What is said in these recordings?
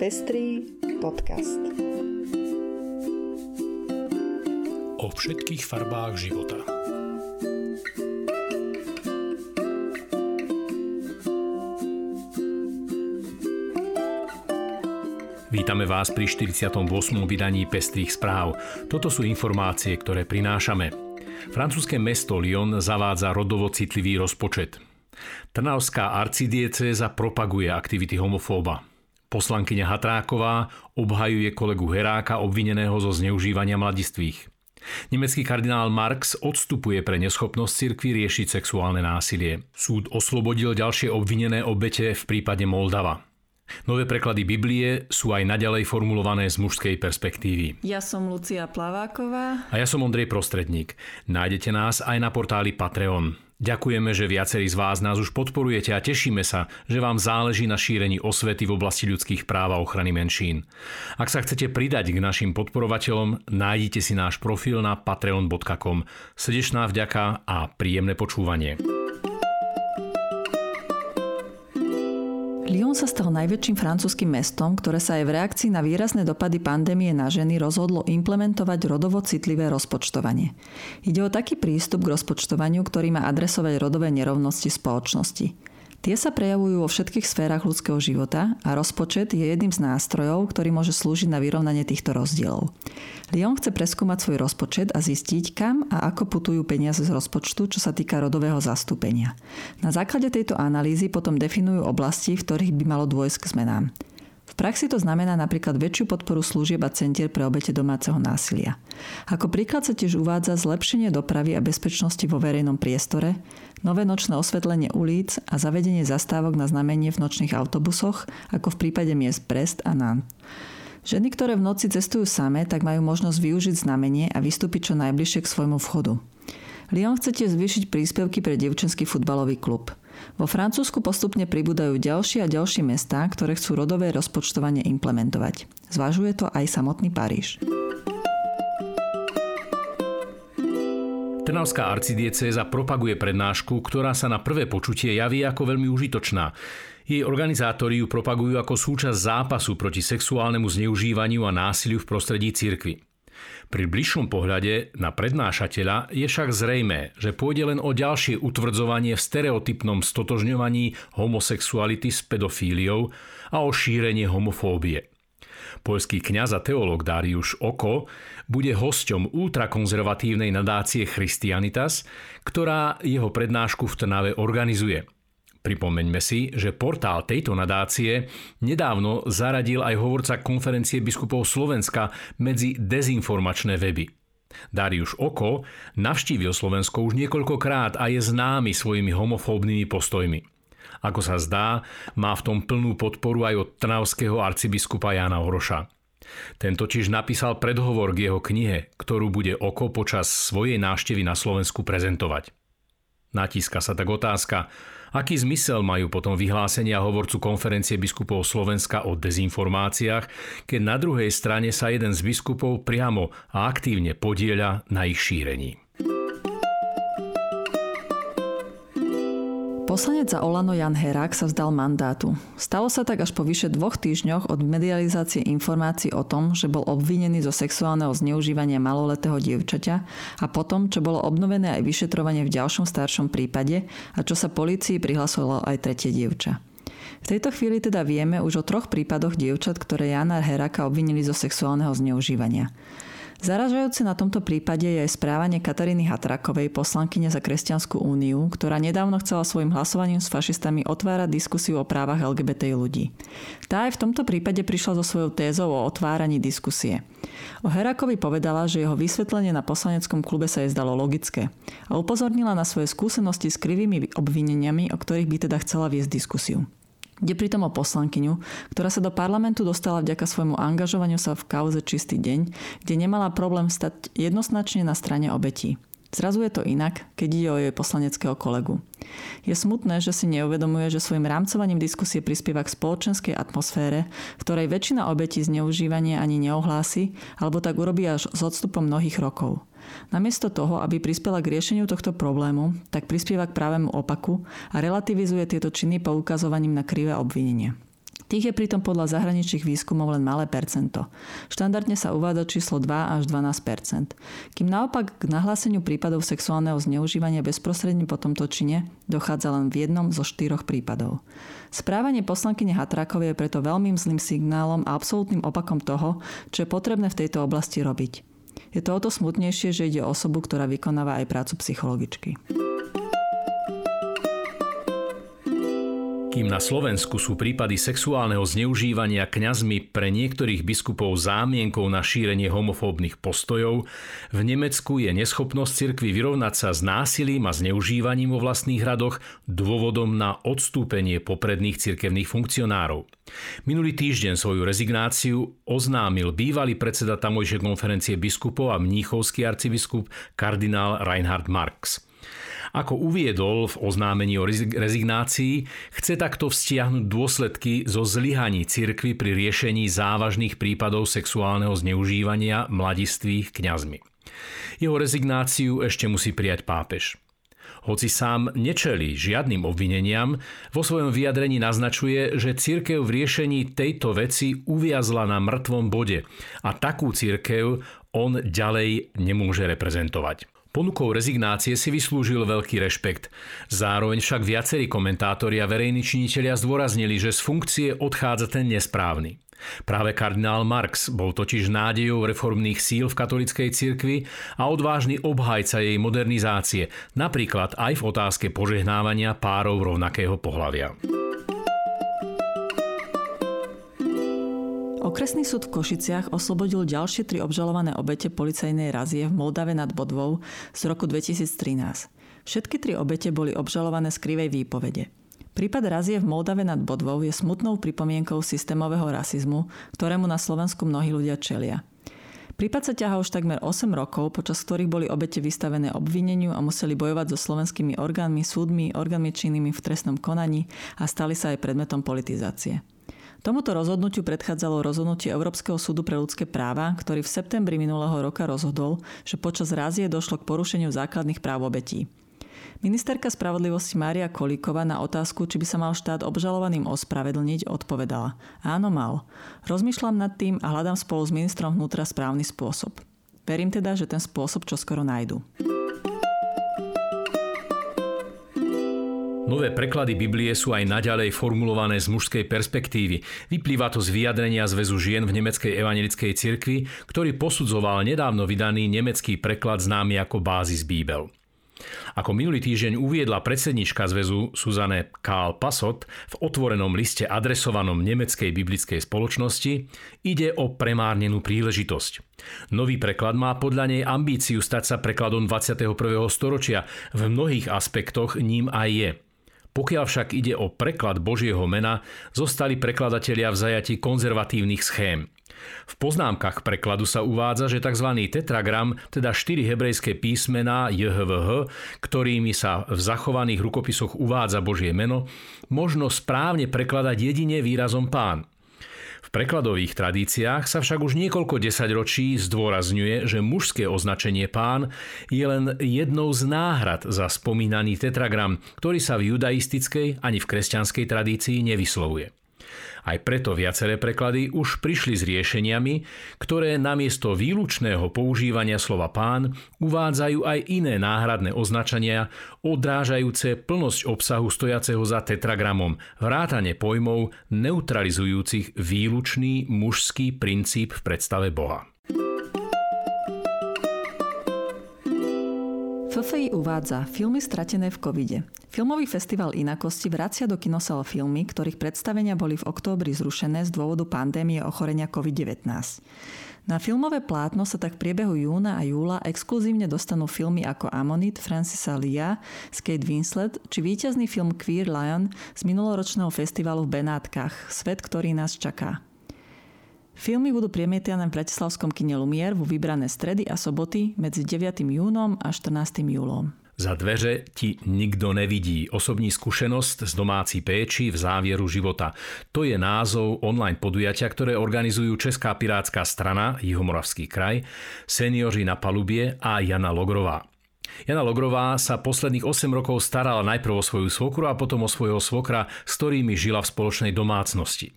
Pestrý podcast. O všetkých farbách života. Vítame vás pri 48. vydaní Pestrých správ. Toto sú informácie, ktoré prinášame. Francúzske mesto Lyon zavádza rodovo citlivý rozpočet. Trnavská arcidiecéza propaguje aktivity homofóba. Poslankyňa Hatráková obhajuje kolegu Heráka obvineného zo zneužívania mladistvých. Nemecký kardinál Marx odstupuje pre neschopnosť cirkvi riešiť sexuálne násilie. Súd oslobodil ďalšie obvinené obete v prípade Moldava. Nové preklady Biblie sú aj naďalej formulované z mužskej perspektívy. Ja som Lucia Plaváková. A ja som Ondrej Prostredník. Nájdete nás aj na portáli Patreon. Ďakujeme, že viacerí z vás nás už podporujete a tešíme sa, že vám záleží na šírení osvety v oblasti ľudských práv a ochrany menšín. Ak sa chcete pridať k našim podporovateľom, nájdite si náš profil na patreon.com. Srdečná vďaka a príjemné počúvanie. Lyon sa stal najväčším francúzským mestom, ktoré sa aj v reakcii na výrazné dopady pandémie na ženy rozhodlo implementovať rodovo citlivé rozpočtovanie. Ide o taký prístup k rozpočtovaniu, ktorý má adresovať rodové nerovnosti spoločnosti. Tie sa prejavujú vo všetkých sférach ľudského života a rozpočet je jedným z nástrojov, ktorý môže slúžiť na vyrovnanie týchto rozdielov. Lyon chce preskúmať svoj rozpočet a zistiť, kam a ako putujú peniaze z rozpočtu, čo sa týka rodového zastúpenia. Na základe tejto analýzy potom definujú oblasti, v ktorých by malo dôjsť k zmenám. V praxi to znamená napríklad väčšiu podporu služieb a centier pre obete domáceho násilia. Ako príklad sa tiež uvádza zlepšenie dopravy a bezpečnosti vo verejnom priestore, nové nočné osvetlenie ulic a zavedenie zastávok na znamenie v nočných autobusoch, ako v prípade miest Brest a Nantes. Ženy, ktoré v noci cestujú samé, tak majú možnosť využiť znamenie a vystúpiť čo najbližšie k svojmu vchodu. Lyon chce tiež zvýšiť príspevky pre devčenský futbalový klub. Vo Francúzsku postupne pribúdajú ďalšie a ďalšie mestá, ktoré chcú rodové rozpočtovanie implementovať. Zvažuje to aj samotný Paríž. Trnavská arcidiecéza propaguje prednášku, ktorá sa na prvé počutie javí ako veľmi užitočná. Jej organizátori ju propagujú ako súčasť zápasu proti sexuálnemu zneužívaniu a násiliu v prostredí cirkvy. Pri bližšom pohľade na prednášateľa je však zrejmé, že pôjde len o ďalšie utvrdzovanie v stereotypnom stotožňovaní homosexuality s pedofíliou a o šírenie homofóbie. Poľský kňaz a teológ Dariusz Oko bude hosťom ultrakonzervatívnej nadácie Christianitas, ktorá jeho prednášku v Trnave organizuje – Pripomeňme si, že portál tejto nadácie nedávno zaradil aj hovorca konferencie biskupov Slovenska medzi dezinformačné weby. Darius Oko navštívil Slovensko už niekoľkokrát a je známy svojimi homofóbnymi postojmi. Ako sa zdá, má v tom plnú podporu aj od trnavského arcibiskupa Jana Oroša. Ten totiž napísal predhovor k jeho knihe, ktorú bude Oko počas svojej návštevy na Slovensku prezentovať. Natíska sa tak otázka, aký zmysel majú potom vyhlásenia hovorcu konferencie biskupov Slovenska o dezinformáciách, keď na druhej strane sa jeden z biskupov priamo a aktívne podieľa na ich šírení. Poslanec za Olano Jan Herák sa vzdal mandátu. Stalo sa tak až po vyše dvoch týždňoch od medializácie informácií o tom, že bol obvinený zo sexuálneho zneužívania maloletého dievčaťa a potom, čo bolo obnovené aj vyšetrovanie v ďalšom staršom prípade a čo sa polícii prihlasovalo aj tretie dievča. V tejto chvíli teda vieme už o troch prípadoch dievčat, ktoré Jana Heráka obvinili zo sexuálneho zneužívania. Zaražajúce na tomto prípade je aj správanie Kataríny Hatrakovej, poslankyne za Kresťanskú úniu, ktorá nedávno chcela svojim hlasovaním s fašistami otvárať diskusiu o právach LGBT ľudí. Tá aj v tomto prípade prišla so svojou tézou o otváraní diskusie. O Herakovi povedala, že jeho vysvetlenie na poslaneckom klube sa jej zdalo logické a upozornila na svoje skúsenosti s krivými obvineniami, o ktorých by teda chcela viesť diskusiu. Ide pritom o poslankyňu, ktorá sa do parlamentu dostala vďaka svojmu angažovaniu sa v kauze Čistý deň, kde nemala problém stať jednoznačne na strane obetí. Zrazu je to inak, keď ide o jej poslaneckého kolegu. Je smutné, že si neuvedomuje, že svojim rámcovaním diskusie prispieva k spoločenskej atmosfére, v ktorej väčšina obetí zneužívania ani neohlási, alebo tak urobí až s odstupom mnohých rokov. Namiesto toho, aby prispela k riešeniu tohto problému, tak prispieva k právému opaku a relativizuje tieto činy poukazovaním na krivé obvinenie. Tých je pritom podľa zahraničných výskumov len malé percento. Štandardne sa uvádza číslo 2 až 12% Kým naopak k nahláseniu prípadov sexuálneho zneužívania bezprostredne po tomto čine dochádza len v jednom zo štyroch prípadov. Správanie poslankyne Hatrákovej je preto veľmi zlým signálom a absolútnym opakom toho, čo je potrebné v tejto oblasti robiť. Je to o to smutnejšie, že ide o osobu, ktorá vykonáva aj prácu psychologičky. Kým na Slovensku sú prípady sexuálneho zneužívania kňazmi pre niektorých biskupov zámienkou na šírenie homofóbnych postojov, v Nemecku je neschopnosť cirkvy vyrovnať sa s násilím a zneužívaním vo vlastných radoch dôvodom na odstúpenie popredných cirkevných funkcionárov. Minulý týždeň svoju rezignáciu oznámil bývalý predseda tamojšej konferencie biskupov a mníchovský arcibiskup kardinál Reinhard Marx. Ako uviedol v oznámení o rezignácii, chce takto vztiahnuť dôsledky zo zlyhaní cirkvy pri riešení závažných prípadov sexuálneho zneužívania mladistvých kňazmi. Jeho rezignáciu ešte musí prijať pápež. Hoci sám nečelí žiadnym obvineniam, vo svojom vyjadrení naznačuje, že církev v riešení tejto veci uviazla na mŕtvom bode a takú církev on ďalej nemôže reprezentovať. Ponukou rezignácie si vyslúžil veľký rešpekt. Zároveň však viacerí komentátori a verejní činitelia zdôraznili, že z funkcie odchádza ten nesprávny. Práve kardinál Marx bol totiž nádejou reformných síl v katolickej cirkvi a odvážny obhajca jej modernizácie, napríklad aj v otázke požehnávania párov rovnakého pohľavia. Okresný súd v Košiciach oslobodil ďalšie tri obžalované obete policajnej razie v Moldave nad Bodvou z roku 2013. Všetky tri obete boli obžalované z krivej výpovede. Prípad razie v Moldave nad Bodvou je smutnou pripomienkou systémového rasizmu, ktorému na Slovensku mnohí ľudia čelia. Prípad sa ťahá už takmer 8 rokov, počas ktorých boli obete vystavené obvineniu a museli bojovať so slovenskými orgánmi, súdmi, orgánmi činnými v trestnom konaní a stali sa aj predmetom politizácie. Tomuto rozhodnutiu predchádzalo rozhodnutie Európskeho súdu pre ľudské práva, ktorý v septembri minulého roka rozhodol, že počas rázie došlo k porušeniu základných práv obetí. Ministerka spravodlivosti Mária Kolíková na otázku, či by sa mal štát obžalovaným ospravedlniť, odpovedala. Áno, mal. Rozmýšľam nad tým a hľadám spolu s ministrom vnútra správny spôsob. Verím teda, že ten spôsob čoskoro nájdu. Nové preklady Biblie sú aj naďalej formulované z mužskej perspektívy. Vyplýva to z vyjadrenia Zväzu žien v Nemeckej evangelickej cirkvi, ktorý posudzoval nedávno vydaný nemecký preklad známy ako Bázis Bíbel. Ako minulý týždeň uviedla predsednička zväzu Suzane Karl Pasot v otvorenom liste adresovanom nemeckej biblickej spoločnosti, ide o premárnenú príležitosť. Nový preklad má podľa nej ambíciu stať sa prekladom 21. storočia, v mnohých aspektoch ním aj je – pokiaľ však ide o preklad Božieho mena, zostali prekladatelia v zajati konzervatívnych schém. V poznámkach prekladu sa uvádza, že tzv. tetragram, teda 4 hebrejské písmená JHVH, ktorými sa v zachovaných rukopisoch uvádza Božie meno, možno správne prekladať jedine výrazom pán. Prekladových tradíciách sa však už niekoľko desaťročí zdôrazňuje, že mužské označenie pán je len jednou z náhrad za spomínaný tetragram, ktorý sa v judaistickej ani v kresťanskej tradícii nevyslovuje. Aj preto viaceré preklady už prišli s riešeniami, ktoré namiesto výlučného používania slova pán uvádzajú aj iné náhradné označenia, odrážajúce plnosť obsahu stojaceho za tetragramom, vrátane pojmov neutralizujúcich výlučný mužský princíp v predstave Boha. FFI uvádza filmy stratené v covide. Filmový festival Inakosti vracia do kinosal filmy, ktorých predstavenia boli v októbri zrušené z dôvodu pandémie ochorenia COVID-19. Na filmové plátno sa tak v priebehu júna a júla exkluzívne dostanú filmy ako Amonit Francisa Lia Kate Winslet či víťazný film Queer Lion z minuloročného festivalu v Benátkach Svet, ktorý nás čaká. Filmy budú premietané v Bratislavskom kine Lumier vo vybrané stredy a soboty medzi 9. júnom a 14. júlom. Za dveře ti nikto nevidí. Osobní skúsenosť z domácí péči v závieru života. To je názov online podujatia, ktoré organizujú Česká pirátska strana, Jihomoravský kraj, seniori na palubie a Jana Logrová. Jana Logrová sa posledných 8 rokov starala najprv o svoju svokru a potom o svojho svokra, s ktorými žila v spoločnej domácnosti.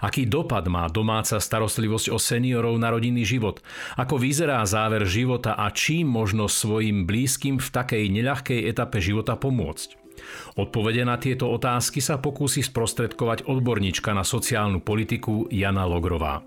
Aký dopad má domáca starostlivosť o seniorov na rodinný život? Ako vyzerá záver života a čím možno svojim blízkym v takej neľahkej etape života pomôcť? Odpovede na tieto otázky sa pokúsi sprostredkovať odborníčka na sociálnu politiku Jana Logrová.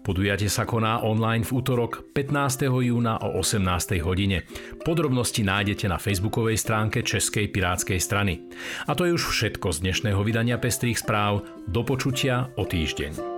Podujatie sa koná online v útorok 15. júna o 18. hodine. Podrobnosti nájdete na facebookovej stránke Českej pirátskej strany. A to je už všetko z dnešného vydania Pestrých správ. Do počutia o týždeň.